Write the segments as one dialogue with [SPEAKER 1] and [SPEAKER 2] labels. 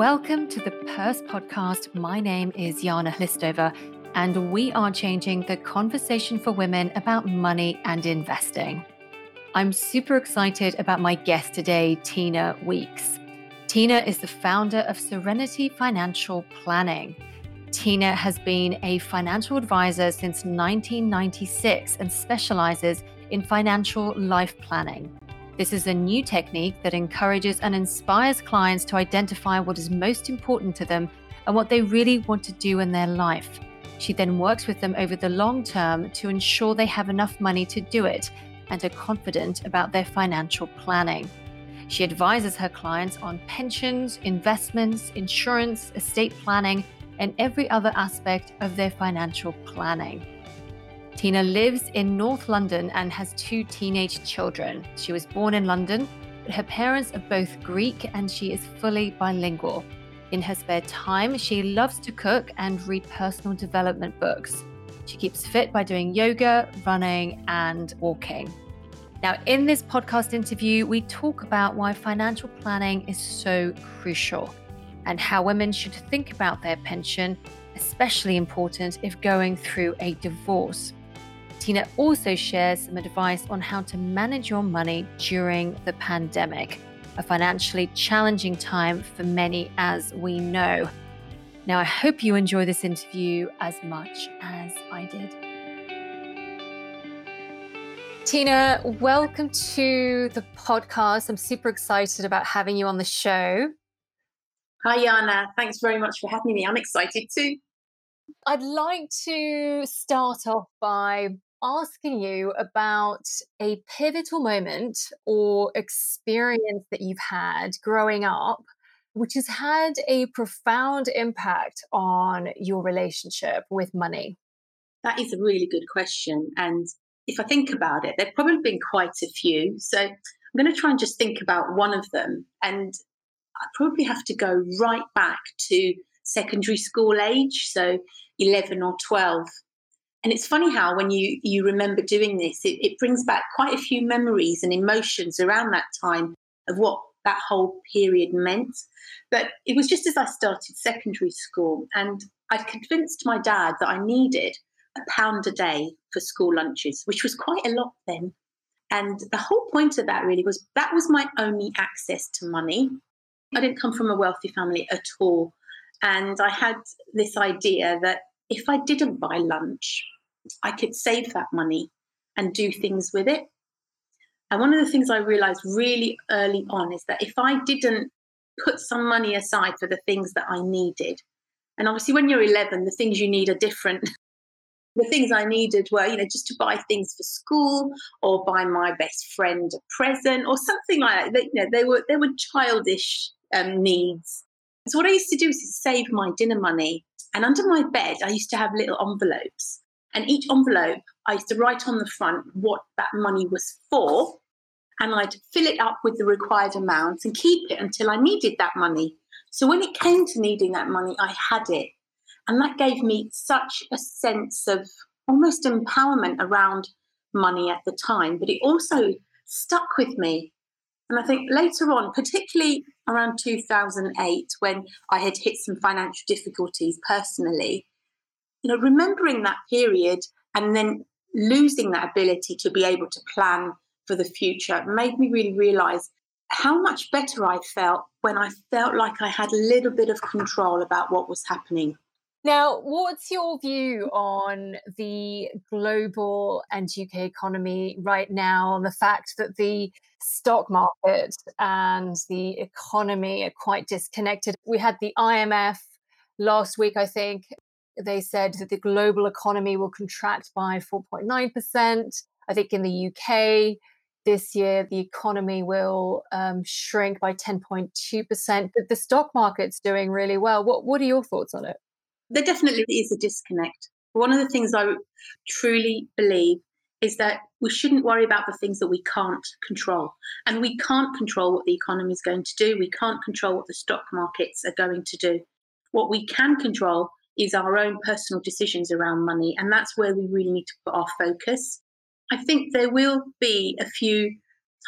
[SPEAKER 1] Welcome to the Purse Podcast. My name is Jana Hlistova, and we are changing the conversation for women about money and investing. I'm super excited about my guest today, Tina Weeks. Tina is the founder of Serenity Financial Planning. Tina has been a financial advisor since 1996 and specializes in financial life planning. This is a new technique that encourages and inspires clients to identify what is most important to them and what they really want to do in their life. She then works with them over the long term to ensure they have enough money to do it and are confident about their financial planning. She advises her clients on pensions, investments, insurance, estate planning, and every other aspect of their financial planning. Tina lives in North London and has two teenage children. She was born in London, but her parents are both Greek and she is fully bilingual. In her spare time, she loves to cook and read personal development books. She keeps fit by doing yoga, running, and walking. Now, in this podcast interview, we talk about why financial planning is so crucial and how women should think about their pension, especially important if going through a divorce. Tina also shares some advice on how to manage your money during the pandemic, a financially challenging time for many, as we know. Now, I hope you enjoy this interview as much as I did. Tina, welcome to the podcast. I'm super excited about having you on the show.
[SPEAKER 2] Hi, Yana. Thanks very much for having me. I'm excited too.
[SPEAKER 1] I'd like to start off by asking you about a pivotal moment or experience that you've had growing up, which has had a profound impact on your relationship with money.
[SPEAKER 2] That is a really good question. And if I think about it, there've probably been quite a few. So I'm going to try and just think about one of them. And I probably have to go right back to secondary school age, so 11 or 12. And it's funny how when you you remember doing this, it, it brings back quite a few memories and emotions around that time of what that whole period meant. But it was just as I started secondary school, and I'd convinced my dad that I needed a pound a day for school lunches, which was quite a lot then. And the whole point of that really was that was my only access to money. I didn't come from a wealthy family at all. And I had this idea that if I didn't buy lunch, I could save that money and do things with it. And one of the things I realized really early on is that if I didn't put some money aside for the things that I needed, and obviously when you're 11, the things you need are different. the things I needed were, you know, just to buy things for school or buy my best friend a present or something like that. You know, they were they were childish um, needs. So what I used to do is save my dinner money and under my bed, I used to have little envelopes. And each envelope, I used to write on the front what that money was for. And I'd fill it up with the required amounts and keep it until I needed that money. So when it came to needing that money, I had it. And that gave me such a sense of almost empowerment around money at the time. But it also stuck with me. And I think later on, particularly around 2008 when I had hit some financial difficulties personally, you know, remembering that period and then losing that ability to be able to plan for the future made me really realize how much better I felt when I felt like I had a little bit of control about what was happening.
[SPEAKER 1] Now, what's your view on the global and UK economy right now, and the fact that the stock market and the economy are quite disconnected? We had the IMF last week, I think. They said that the global economy will contract by 4.9%. I think in the UK, this year the economy will um, shrink by 10.2%. But the stock market's doing really well. What, what are your thoughts on it?
[SPEAKER 2] There definitely is a disconnect. One of the things I truly believe is that we shouldn't worry about the things that we can't control. And we can't control what the economy is going to do. We can't control what the stock markets are going to do. What we can control is our own personal decisions around money. And that's where we really need to put our focus. I think there will be a few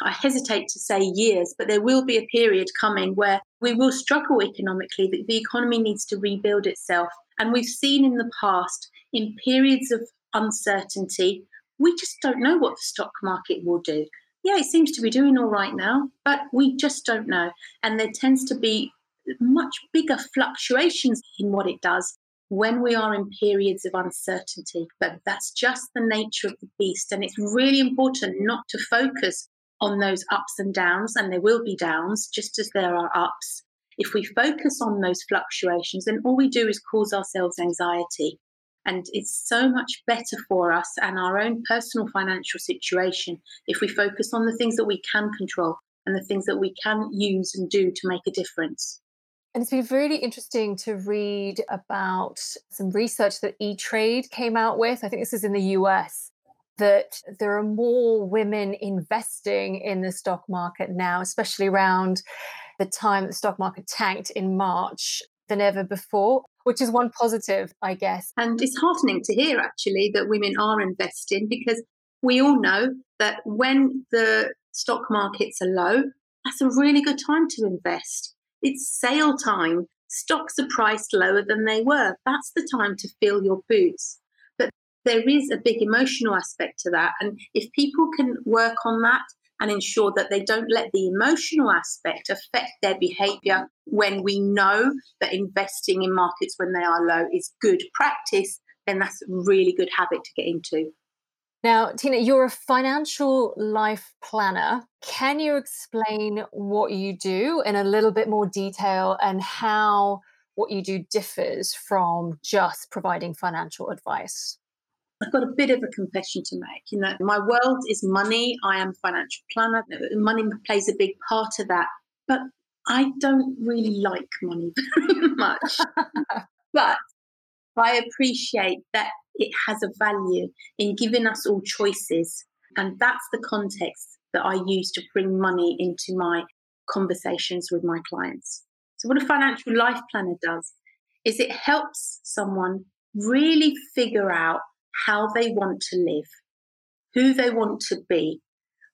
[SPEAKER 2] I hesitate to say years, but there will be a period coming where we will struggle economically, that the economy needs to rebuild itself. And we've seen in the past, in periods of uncertainty, we just don't know what the stock market will do. Yeah, it seems to be doing all right now, but we just don't know. And there tends to be much bigger fluctuations in what it does when we are in periods of uncertainty. But that's just the nature of the beast. And it's really important not to focus on those ups and downs, and there will be downs just as there are ups. If we focus on those fluctuations, then all we do is cause ourselves anxiety. And it's so much better for us and our own personal financial situation if we focus on the things that we can control and the things that we can use and do to make a difference.
[SPEAKER 1] And it's been really interesting to read about some research that E Trade came out with. I think this is in the US that there are more women investing in the stock market now, especially around the time that the stock market tanked in March than ever before, which is one positive, I guess.
[SPEAKER 2] And it's heartening to hear actually that women are investing because we all know that when the stock markets are low, that's a really good time to invest. It's sale time. Stocks are priced lower than they were. That's the time to fill your boots But there is a big emotional aspect to that. And if people can work on that and ensure that they don't let the emotional aspect affect their behavior when we know that investing in markets when they are low is good practice, then that's a really good habit to get into.
[SPEAKER 1] Now, Tina, you're a financial life planner. Can you explain what you do in a little bit more detail and how what you do differs from just providing financial advice?
[SPEAKER 2] I've got a bit of a confession to make. You know, my world is money. I am a financial planner. Money plays a big part of that. But I don't really like money very much. but I appreciate that it has a value in giving us all choices. And that's the context that I use to bring money into my conversations with my clients. So, what a financial life planner does is it helps someone really figure out how they want to live, who they want to be,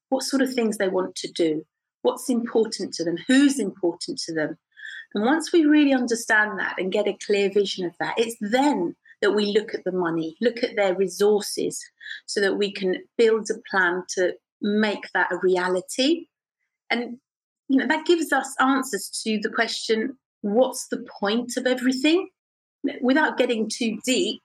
[SPEAKER 2] what sort of things they want to do, what's important to them, who's important to them. And once we really understand that and get a clear vision of that, it's then that we look at the money, look at their resources, so that we can build a plan to make that a reality. And you know that gives us answers to the question, what's the point of everything? Without getting too deep,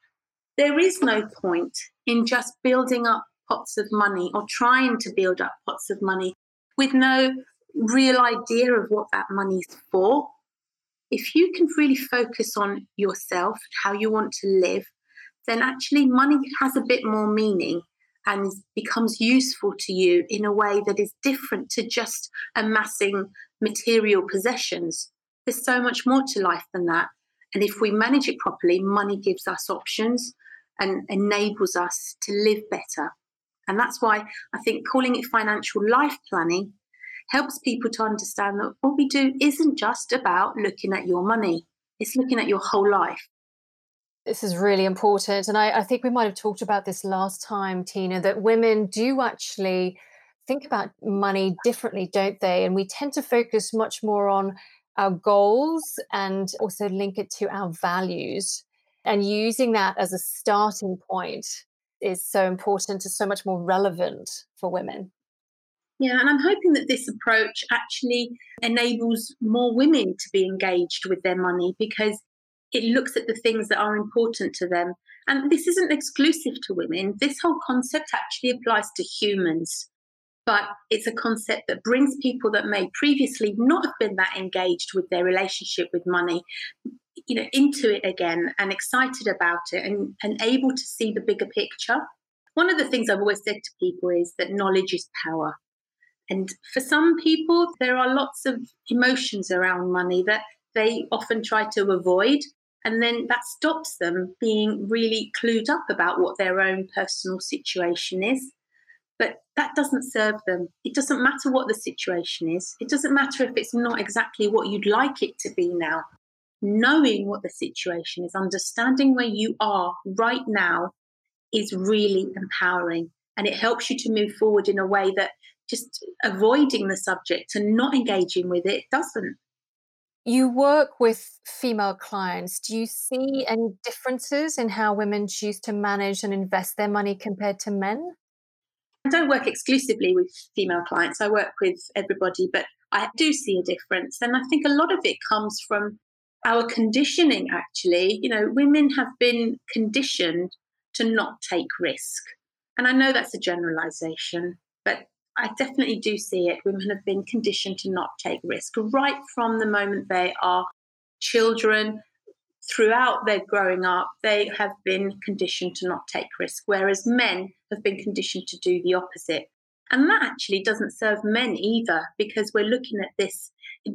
[SPEAKER 2] there is no point in just building up pots of money or trying to build up pots of money with no real idea of what that money's for. If you can really focus on yourself, how you want to live, then actually money has a bit more meaning and becomes useful to you in a way that is different to just amassing material possessions. There's so much more to life than that. And if we manage it properly, money gives us options and enables us to live better. And that's why I think calling it financial life planning helps people to understand that what we do isn't just about looking at your money, it's looking at your whole life.
[SPEAKER 1] This is really important. And I, I think we might have talked about this last time, Tina, that women do actually think about money differently, don't they? And we tend to focus much more on our goals and also link it to our values. And using that as a starting point is so important, is so much more relevant for women.
[SPEAKER 2] Yeah, and I'm hoping that this approach actually enables more women to be engaged with their money because it looks at the things that are important to them. And this isn't exclusive to women. This whole concept actually applies to humans. But it's a concept that brings people that may previously not have been that engaged with their relationship with money you know into it again and excited about it and, and able to see the bigger picture. One of the things i've always said to people is that knowledge is power. And for some people there are lots of emotions around money that they often try to avoid. And then that stops them being really clued up about what their own personal situation is but that doesn't serve them. It doesn't matter what the situation is. It doesn't matter if it's not exactly what you'd like it to be now knowing what the situation is, understanding where you are right now is really empowering. And it helps you to move forward in a way that just avoiding the subject and not engaging with it doesn't.
[SPEAKER 1] You work with female clients. Do you see any differences in how women choose to manage and invest their money compared to men?
[SPEAKER 2] I don't work exclusively with female clients. I work with everybody, but I do see a difference. And I think a lot of it comes from our conditioning, actually. You know, women have been conditioned to not take risk. And I know that's a generalization, but I definitely do see it. Women have been conditioned to not take risk right from the moment they are children. Throughout their growing up, they have been conditioned to not take risk, whereas men have been conditioned to do the opposite. And that actually doesn't serve men either, because we're looking at this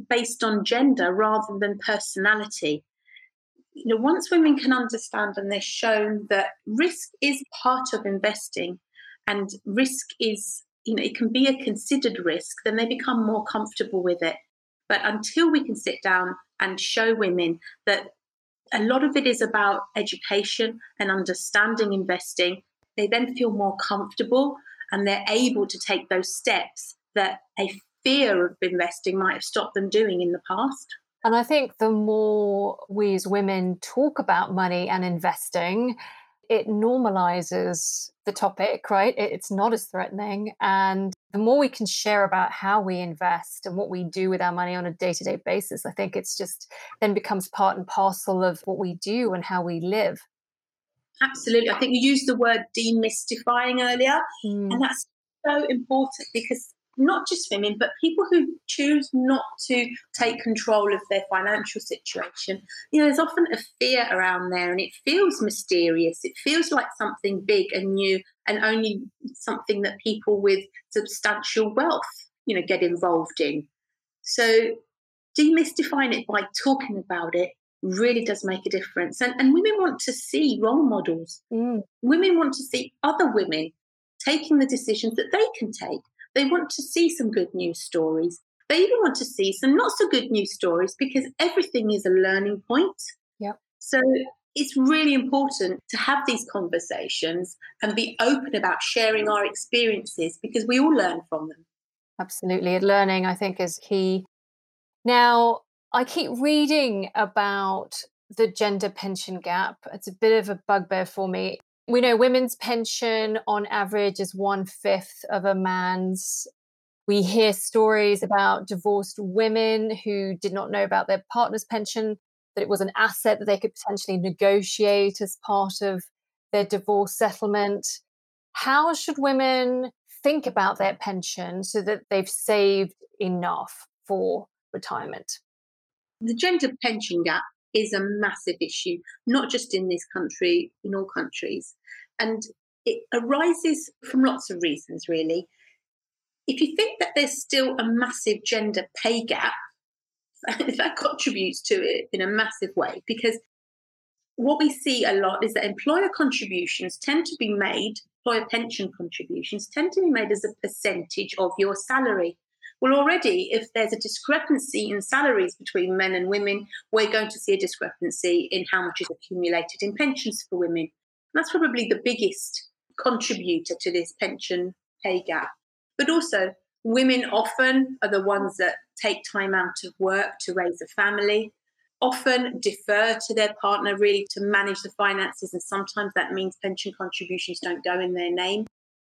[SPEAKER 2] based on gender rather than personality. You know, once women can understand and they're shown that risk is part of investing and risk is you know, it can be a considered risk, then they become more comfortable with it. But until we can sit down and show women that a lot of it is about education and understanding investing, they then feel more comfortable and they're able to take those steps that a fear of investing might have stopped them doing in the past.
[SPEAKER 1] And I think the more we as women talk about money and investing, it normalizes the topic, right? It's not as threatening. And the more we can share about how we invest and what we do with our money on a day to day basis, I think it's just then becomes part and parcel of what we do and how we live.
[SPEAKER 2] Absolutely. I think you used the word demystifying earlier, mm. and that's so important because not just women, but people who choose not to take control of their financial situation. You know, there's often a fear around there and it feels mysterious. It feels like something big and new and only something that people with substantial wealth, you know, get involved in. So demystifying it by talking about it really does make a difference. And, and women want to see role models. Mm. Women want to see other women taking the decisions that they can take they want to see some good news stories. They even want to see some not so good news stories because everything is a learning point.
[SPEAKER 1] Yeah.
[SPEAKER 2] So it's really important to have these conversations and be open about sharing our experiences because we all learn from them.
[SPEAKER 1] Absolutely. Learning, I think, is key. Now, I keep reading about the gender pension gap. It's a bit of a bugbear for me we know women's pension on average is one fifth of a man's. We hear stories about divorced women who did not know about their partner's pension, that it was an asset that they could potentially negotiate as part of their divorce settlement. How should women think about their pension so that they've saved enough for retirement?
[SPEAKER 2] The gender pension gap is a massive issue, not just in this country, in all countries. And it arises from lots of reasons, really. If you think that there's still a massive gender pay gap, that contributes to it in a massive way because what we see a lot is that employer contributions tend to be made, employer pension contributions tend to be made as a percentage of your salary. Well, already, if there's a discrepancy in salaries between men and women, we're going to see a discrepancy in how much is accumulated in pensions for women. That's probably the biggest contributor to this pension pay gap. But also, women often are the ones that take time out of work to raise a family, often defer to their partner really to manage the finances, and sometimes that means pension contributions don't go in their name.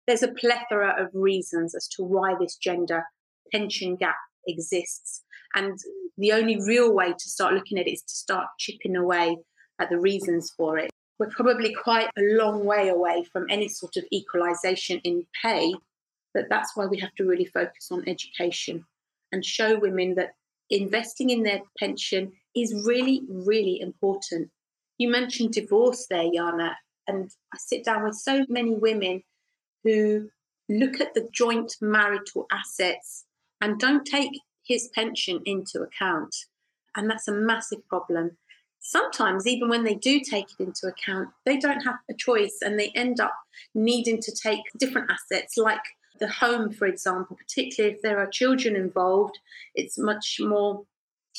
[SPEAKER 2] There's a plethora of reasons as to why this gender pension gap exists. And the only real way to start looking at it is to start chipping away at the reasons for it we're probably quite a long way away from any sort of equalisation in pay. But that's why we have to really focus on education and show women that investing in their pension is really, really important. You mentioned divorce there, Yana, and I sit down with so many women who look at the joint marital assets and don't take his pension into account. And that's a massive problem sometimes even when they do take it into account they don't have a choice and they end up needing to take different assets like the home for example particularly if there are children involved it's much more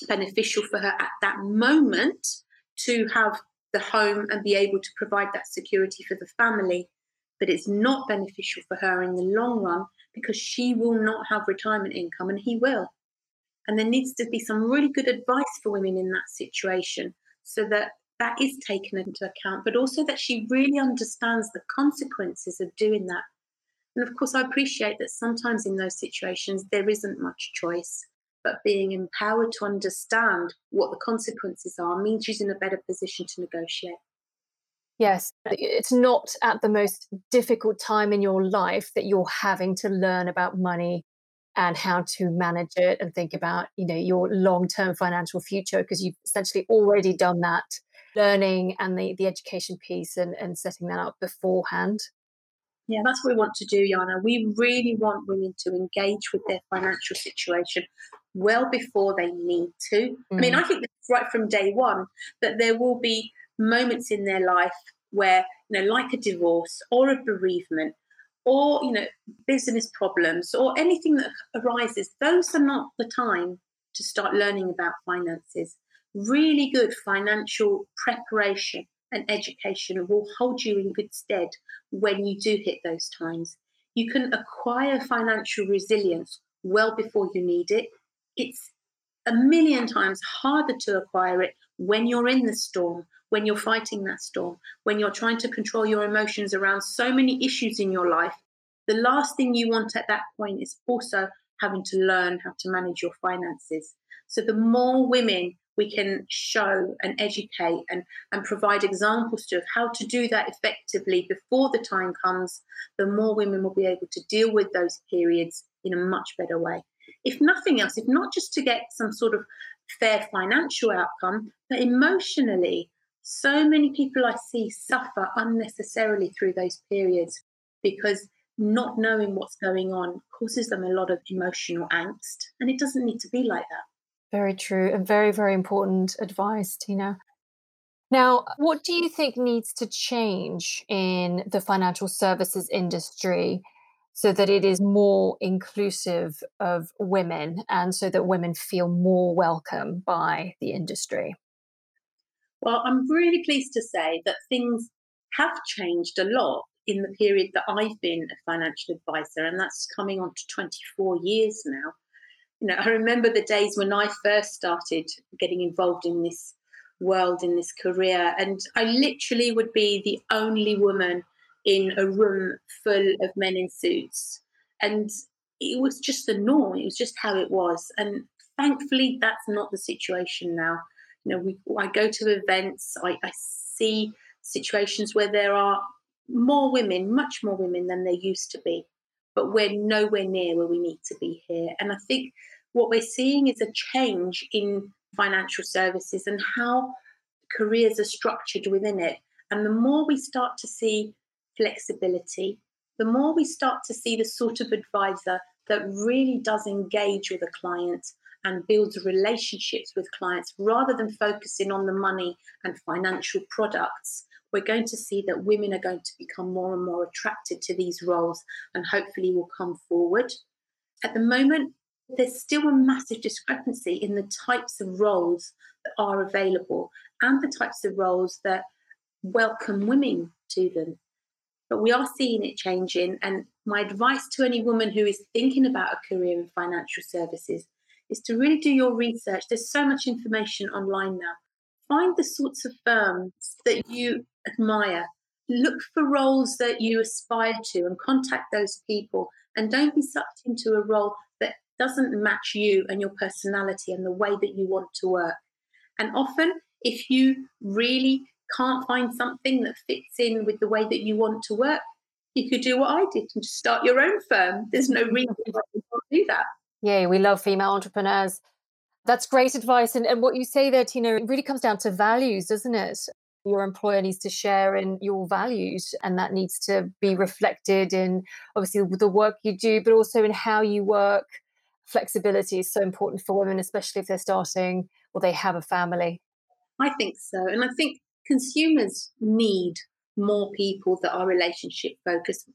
[SPEAKER 2] beneficial for her at that moment to have the home and be able to provide that security for the family but it's not beneficial for her in the long run because she will not have retirement income and he will. And there needs to be some really good advice for women in that situation so that that is taken into account, but also that she really understands the consequences of doing that. And of course, I appreciate that sometimes in those situations there isn't much choice, but being empowered to understand what the consequences are means she's in a better position to negotiate.
[SPEAKER 1] Yes, it's not at the most difficult time in your life that you're having to learn about money and how to manage it and think about, you know, your long-term financial future because you've essentially already done that learning and the, the education piece and, and setting that up beforehand.
[SPEAKER 2] Yeah, that's what we want to do, Yana. We really want women to engage with their financial situation well before they need to. Mm. I mean. I think right from day one that there will be moments in their life where, you know, like a divorce or a bereavement or, you know, business problems or anything that arises, those are not the time to start learning about finances. Really good financial preparation and education will hold you in good stead when you do hit those times. You can acquire financial resilience well before you need it. It's a million times harder to acquire it when you're in the storm, when you're fighting that storm, when you're trying to control your emotions around so many issues in your life, the last thing you want at that point is also having to learn how to manage your finances. So the more women we can show and educate and, and provide examples to of how to do that effectively before the time comes, the more women will be able to deal with those periods in a much better way. If nothing else, if not just to get some sort of fair financial outcome, but emotionally, so many people I see suffer unnecessarily through those periods because not knowing what's going on causes them a lot of emotional angst. And it doesn't need to be like that.
[SPEAKER 1] Very true and very, very important advice, Tina. Now, what do you think needs to change in the financial services industry so that it is more inclusive of women and so that women feel more welcome by the industry?
[SPEAKER 2] Well, I'm really pleased to say that things have changed a lot in the period that I've been a financial advisor, and that's coming on to 24 years now. You know, I remember the days when I first started getting involved in this world, in this career, and I literally would be the only woman in a room full of men in suits. And it was just the norm, it was just how it was. And thankfully, that's not the situation now. You know, we, I go to events, I, I see situations where there are more women, much more women than there used to be, but we're nowhere near where we need to be here. And I think what we're seeing is a change in financial services and how careers are structured within it. And the more we start to see flexibility, the more we start to see the sort of advisor that really does engage with a client and builds relationships with clients rather than focusing on the money and financial products, we're going to see that women are going to become more and more attracted to these roles and hopefully will come forward. At the moment, there's still a massive discrepancy in the types of roles that are available and the types of roles that welcome women to them. But we are seeing it changing. And my advice to any woman who is thinking about a career in financial services is to really do your research. There's so much information online now. Find the sorts of firms that you admire. Look for roles that you aspire to and contact those people. And don't be sucked into a role that doesn't match you and your personality and the way that you want to work. And often, if you really can't find something that fits in with the way that you want to work, you could do what I did and just start your own firm. There's no reason why you can't do that.
[SPEAKER 1] Yeah, we love female entrepreneurs. That's great advice. And, and what you say there, Tina, it really comes down to values, doesn't it? Your employer needs to share in your values, and that needs to be reflected in obviously the work you do, but also in how you work. Flexibility is so important for women, especially if they're starting or they have a family.
[SPEAKER 2] I think so. And I think consumers need more people that are relationship focused.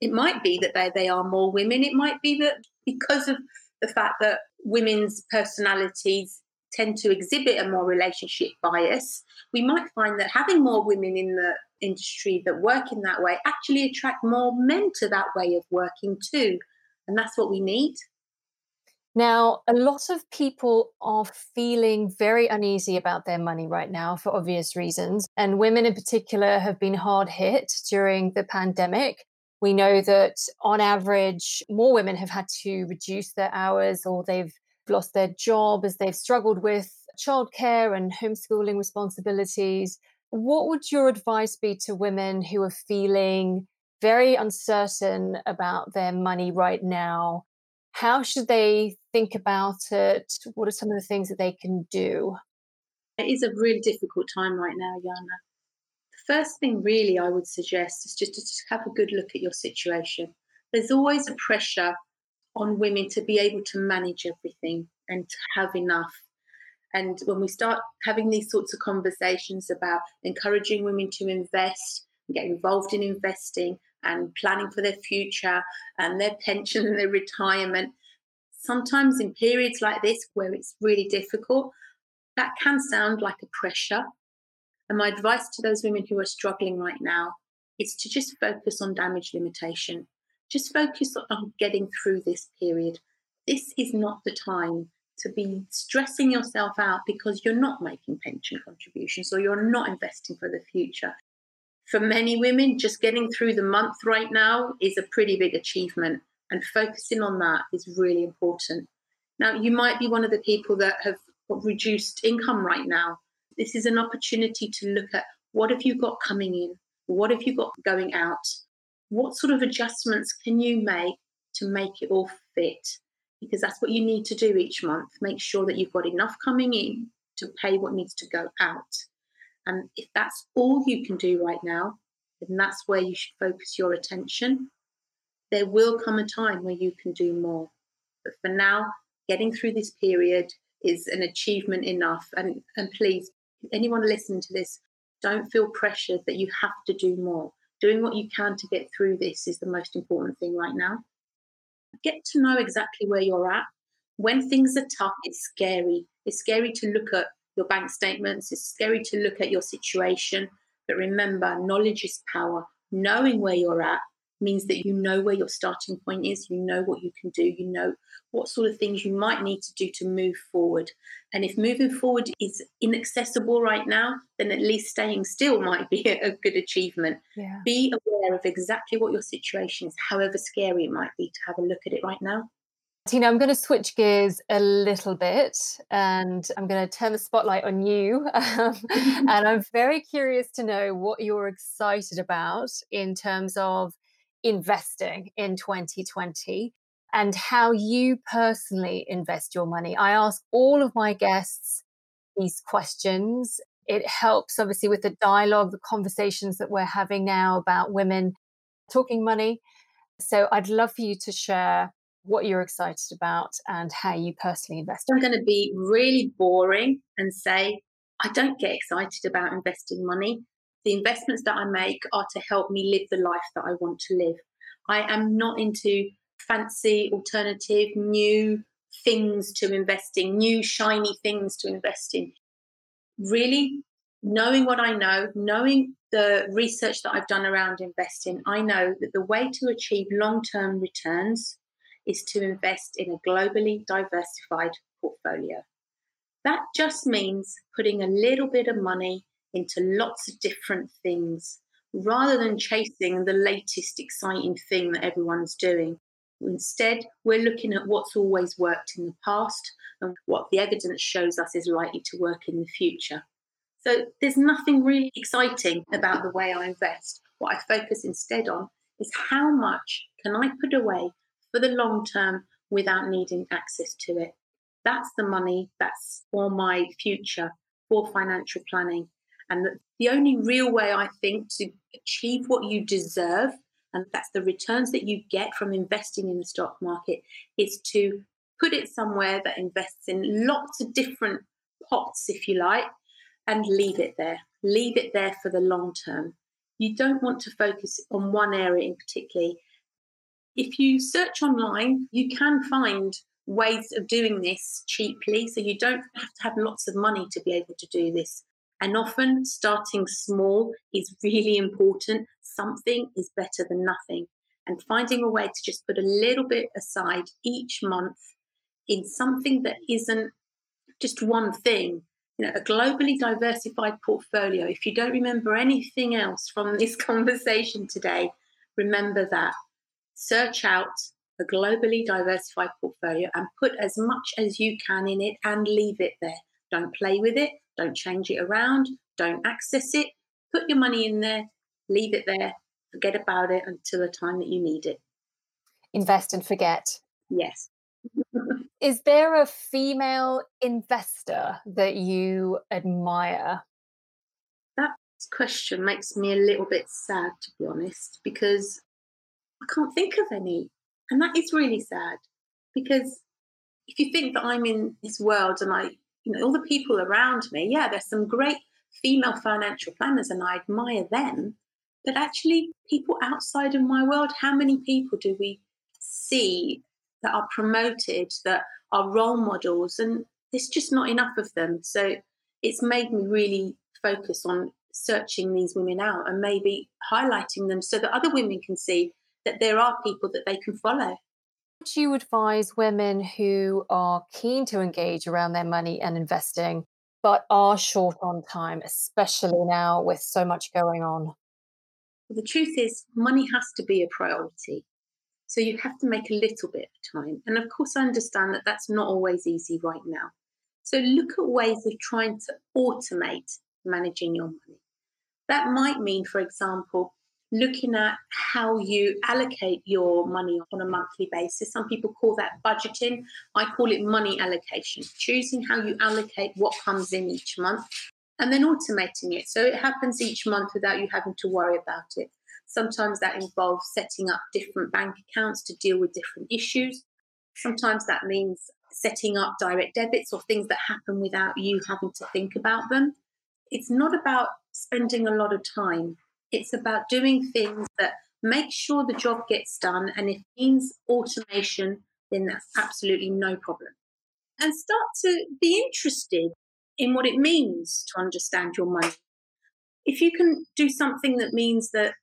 [SPEAKER 2] It might be that they, they are more women. It might be that because of the fact that women's personalities tend to exhibit a more relationship bias, we might find that having more women in the industry that work in that way actually attract more men to that way of working too. And that's what we need.
[SPEAKER 1] Now, a lot of people are feeling very uneasy about their money right now for obvious reasons. And women in particular have been hard hit during the pandemic. We know that on average, more women have had to reduce their hours or they've lost their job as they've struggled with childcare and homeschooling responsibilities. What would your advice be to women who are feeling very uncertain about their money right now? How should they think about it? What are some of the things that they can do?
[SPEAKER 2] It is a really difficult time right now, Yana. The first thing, really, I would suggest is just to just have a good look at your situation. There's always a pressure on women to be able to manage everything and to have enough. And when we start having these sorts of conversations about encouraging women to invest, and get involved in investing, and planning for their future and their pension and their retirement. Sometimes in periods like this where it's really difficult, that can sound like a pressure. And my advice to those women who are struggling right now is to just focus on damage limitation. Just focus on getting through this period. This is not the time to be stressing yourself out because you're not making pension contributions or you're not investing for the future for many women, just getting through the month right now is a pretty big achievement, and focusing on that is really important. Now, you might be one of the people that have reduced income right now. This is an opportunity to look at what have you got coming in? What have you got going out? What sort of adjustments can you make to make it all fit? Because that's what you need to do each month. Make sure that you've got enough coming in to pay what needs to go out. And if that's all you can do right now, then that's where you should focus your attention. There will come a time where you can do more. But for now, getting through this period is an achievement enough. And, and please, anyone listening to this, don't feel pressured that you have to do more. Doing what you can to get through this is the most important thing right now. Get to know exactly where you're at. When things are tough, it's scary. It's scary to look at your bank statements. It's scary to look at your situation. But remember, knowledge is power. Knowing where you're at means that you know where your starting point is, you know what you can do, you know what sort of things you might need to do to move forward. And if moving forward is inaccessible right now, then at least staying still might be a, good achievement. Yeah. Be aware of exactly what your situation is, however scary it might be to have a look at it right now.
[SPEAKER 1] Tina, I'm going to switch gears a little bit and I'm going to turn the spotlight on you. Um, and I'm very curious to know what you're excited about in terms of investing in 2020 and how you personally invest your money. I ask all of my guests these questions. It helps, obviously, with the dialogue, the conversations that we're having now about women talking money. So I'd love for you to share what you're excited about and how you personally invest.
[SPEAKER 2] I'm going to be really boring and say I don't get excited about investing money. The investments that I make are to help me live the life that I want to live. I am not into fancy, alternative, new things to invest in, new shiny things to invest in. Really, knowing what I know, knowing the research that I've done around investing, I know that the way to achieve long term returns is to invest in a globally diversified portfolio. That just means putting a little bit of money into lots of different things rather than chasing the latest exciting thing that everyone's doing. Instead, we're looking at what's always worked in the past and what the evidence shows us is likely to work in the future. So there's nothing really exciting about the way I invest. What I focus instead on is how much can I put away for the long term without needing access to it. That's the money that's for my future, for financial planning. And the only real way I think to achieve what you deserve, and that's the returns that you get from investing in the stock market, is to put it somewhere that invests in lots of different pots, if you like, and leave it there. Leave it there for the long term. You don't want to focus on one area in particular if you search online, you can find ways of doing this cheaply. So you don't have to have lots of money to be able to do this. And often starting small is really important. Something is better than nothing. and finding a way to just put a little bit aside each month in something that isn't just one thing. You know, a globally diversified portfolio. If you don't remember anything else from this conversation today, remember that. Search out a globally diversified portfolio and put as much as you can in it and leave it there. Don't play with it, don't change it around, don't access it. Put your money in there, leave it there, forget about it until the time that you need it.
[SPEAKER 1] Invest and forget.
[SPEAKER 2] Yes.
[SPEAKER 1] Is there a female investor that you admire?
[SPEAKER 2] That question makes me a little bit sad, to be honest, because I can't think of any. And that is really sad because if you think that I'm in this world and I, you know, all the people around me, yeah, there's some great female financial planners and I admire them. But actually, people outside of my world, how many people do we see that are promoted, that are role models? And there's just not enough of them. So it's made me really focus on searching these women out and maybe highlighting them so that other women can see that there are people that they can follow.
[SPEAKER 1] What would you advise women who are keen to engage around their money and investing, but are short on time, especially now with so much going on?
[SPEAKER 2] Well, the truth is, money has to be a priority. So you have to make a little bit of time. And of course, I understand that that's not always easy right now. So look at ways of trying to automate managing your money. That might mean, for example, looking at how you allocate your money on a monthly basis. Some people call that budgeting. I call it money allocation, choosing how you allocate what comes in each month and then automating it. So it happens each month without you having to worry about it. Sometimes that involves setting up different bank accounts to deal with different issues. Sometimes that means setting up direct debits or things that happen without you having to think about them. It's not about spending a lot of time it's about doing things that make sure the job gets done. And if it means automation, then that's absolutely no problem. And start to be interested in what it means to understand your money. If you can do something that means that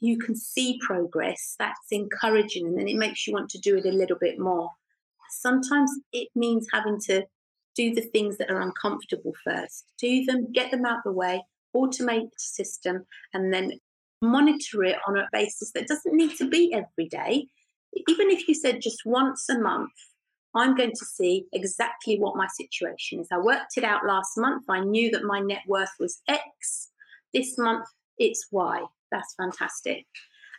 [SPEAKER 2] you can see progress, that's encouraging, and then it makes you want to do it a little bit more. Sometimes it means having to do the things that are uncomfortable first. Do them, get them out the way, automate the system, and then monitor it on a basis that doesn't need to be every day. Even if you said just once a month, I'm going to see exactly what my situation is. I worked it out last month. I knew that my net worth was X. This month, it's Y. That's fantastic.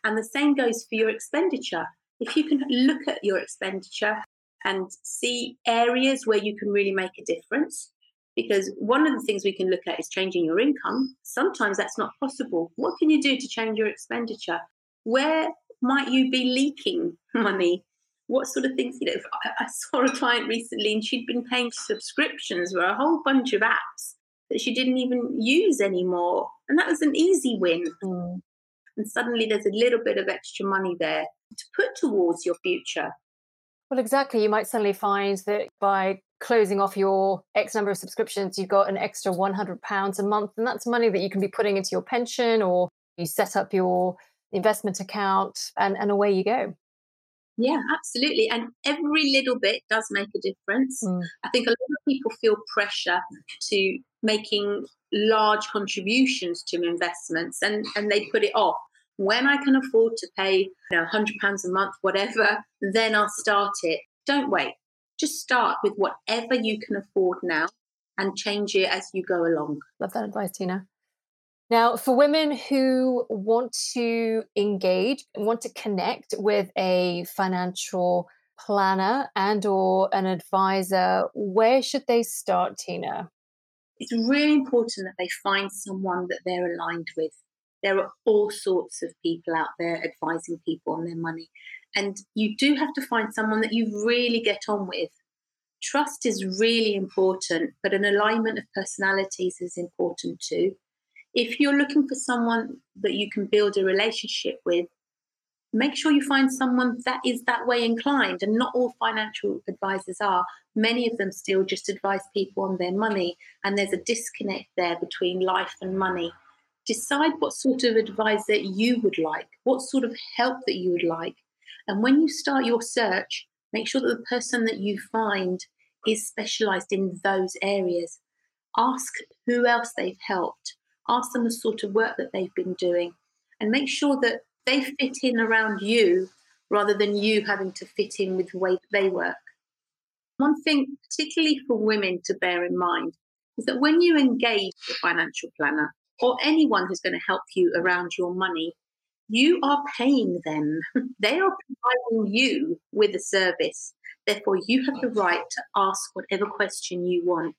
[SPEAKER 2] And the same goes for your expenditure. If you can look at your expenditure and see areas where you can really make a difference, because one of the things we can look at is changing your income. Sometimes that's not possible. What can you do to change your expenditure? Where might you be leaking money? What sort of things, you know, I, saw a client recently and she'd been paying subscriptions for a whole bunch of apps that she didn't even use anymore. And that was an easy win. Mm. And suddenly there's a little bit of extra money there to put towards your future.
[SPEAKER 1] Well, exactly. You might suddenly find that by closing off your X number of subscriptions, you've got an extra £100 a month. And that's money that you can be putting into your pension or you set up your investment account and, and away you go.
[SPEAKER 2] Yeah, absolutely. And every little bit does make a difference. Mm. I think a lot of people feel pressure to making large contributions to investments and, and they put it off. When I can afford to pay you know, £100 a month, whatever, then I'll start it. Don't wait just start with whatever you can afford now and change it as you go along.
[SPEAKER 1] Love that advice, Tina. Now, for women who want to engage, want to connect with a financial planner and or an advisor, where should they start, Tina?
[SPEAKER 2] It's really important that they find someone that they're aligned with. There are all sorts of people out there advising people on their money. And you do have to find someone that you really get on with. Trust is really important, but an alignment of personalities is important too. If you're looking for someone that you can build a relationship with, make sure you find someone that is that way inclined. And not all financial advisors are. Many of them still just advise people on their money. And there's a disconnect there between life and money. decide what sort of that you would like, what sort of help that you would like. And when you start your search, make sure that the person that you find is specialized in those areas. Ask who else they've helped, ask them the sort of work that they've been doing, and make sure that they fit in around you rather than you having to fit in with the way that they work. One thing, particularly for women, to bear in mind is that when you engage a financial planner or anyone who's going to help you around your money, you are paying them. they are providing you with a service. Therefore, you have the right to ask whatever question you want.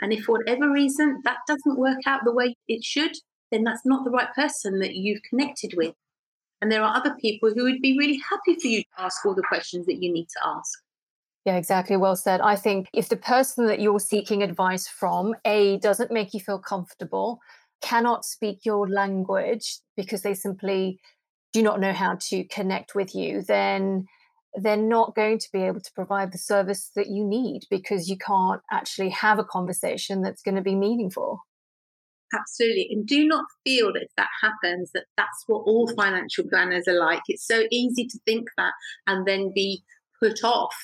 [SPEAKER 2] And if for whatever reason that doesn't work out the way it should, then that's not the right person that you've connected with. And there are other people who would be really happy for you to ask all the questions that you need to ask.
[SPEAKER 1] Yeah, exactly. Well said. I think if the person that you're seeking advice from, A, doesn't make you feel comfortable, cannot speak your language because they simply do not know how to connect with you, then they're not going to be able to provide the service that you need because you can't actually have a conversation that's going to be meaningful.
[SPEAKER 2] Absolutely. And do not feel that if that happens, that that's what all financial planners are like. It's so easy to think that and then be put off.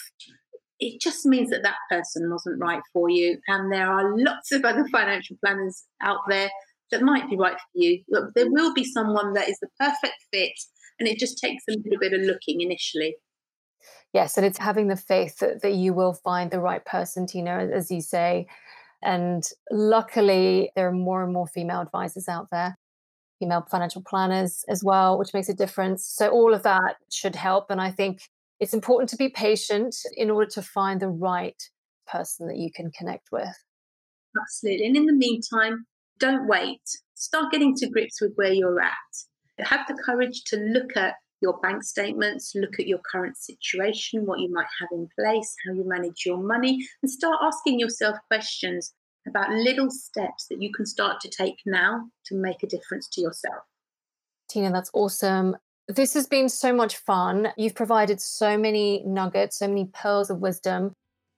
[SPEAKER 2] It just means that that person wasn't right for you. And there are lots of other financial planners out there that might be right for you. There mm. will be someone that is the perfect fit. And it just takes a little bit of looking initially.
[SPEAKER 1] Yes, and it's having the faith that, that you will find the right person, Tina, as you say. And luckily, there are more and more female advisors out there, female financial planners as well, which makes a difference. So, all of that should help. And I think it's important to be patient in order to find the right person that you can connect with.
[SPEAKER 2] Absolutely. And in the meantime, don't wait. Start getting to grips with where you're at. Have the courage to look at your bank statements, look at your current situation, what you might have in place, how you manage your money, and start asking yourself questions about little steps that you can start to take now to make a difference to yourself.
[SPEAKER 1] Tina, that's awesome. This has been so much fun. You've provided so many nuggets, so many pearls of wisdom.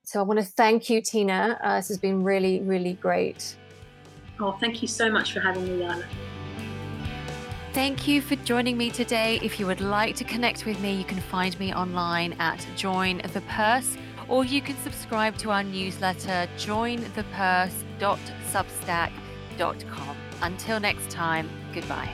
[SPEAKER 1] So I want to thank you, Tina. Uh, this has been really, really great.
[SPEAKER 2] Oh, thank you so much for having me, Yana.
[SPEAKER 1] Thank you for joining me today. If you would like to connect with me, you can find me online at Join the Purse, or you can subscribe to our newsletter, jointhepurse.substack.com. Until next time, goodbye.